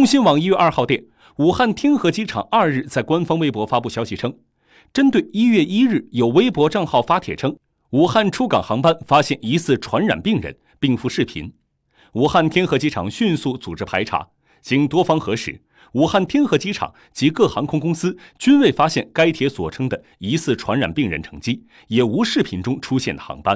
中新网一月二号电武汉天河机场二日在官方微博发布消息称针对一月一日有微博账号发帖称武汉出港航班发现疑似传染病人并附视频。武汉天河机场迅速组织排查经多方核实武汉天河机场及各航空公司均未发现该帖所称的疑似传染病人乘机也无视频中出现的航班。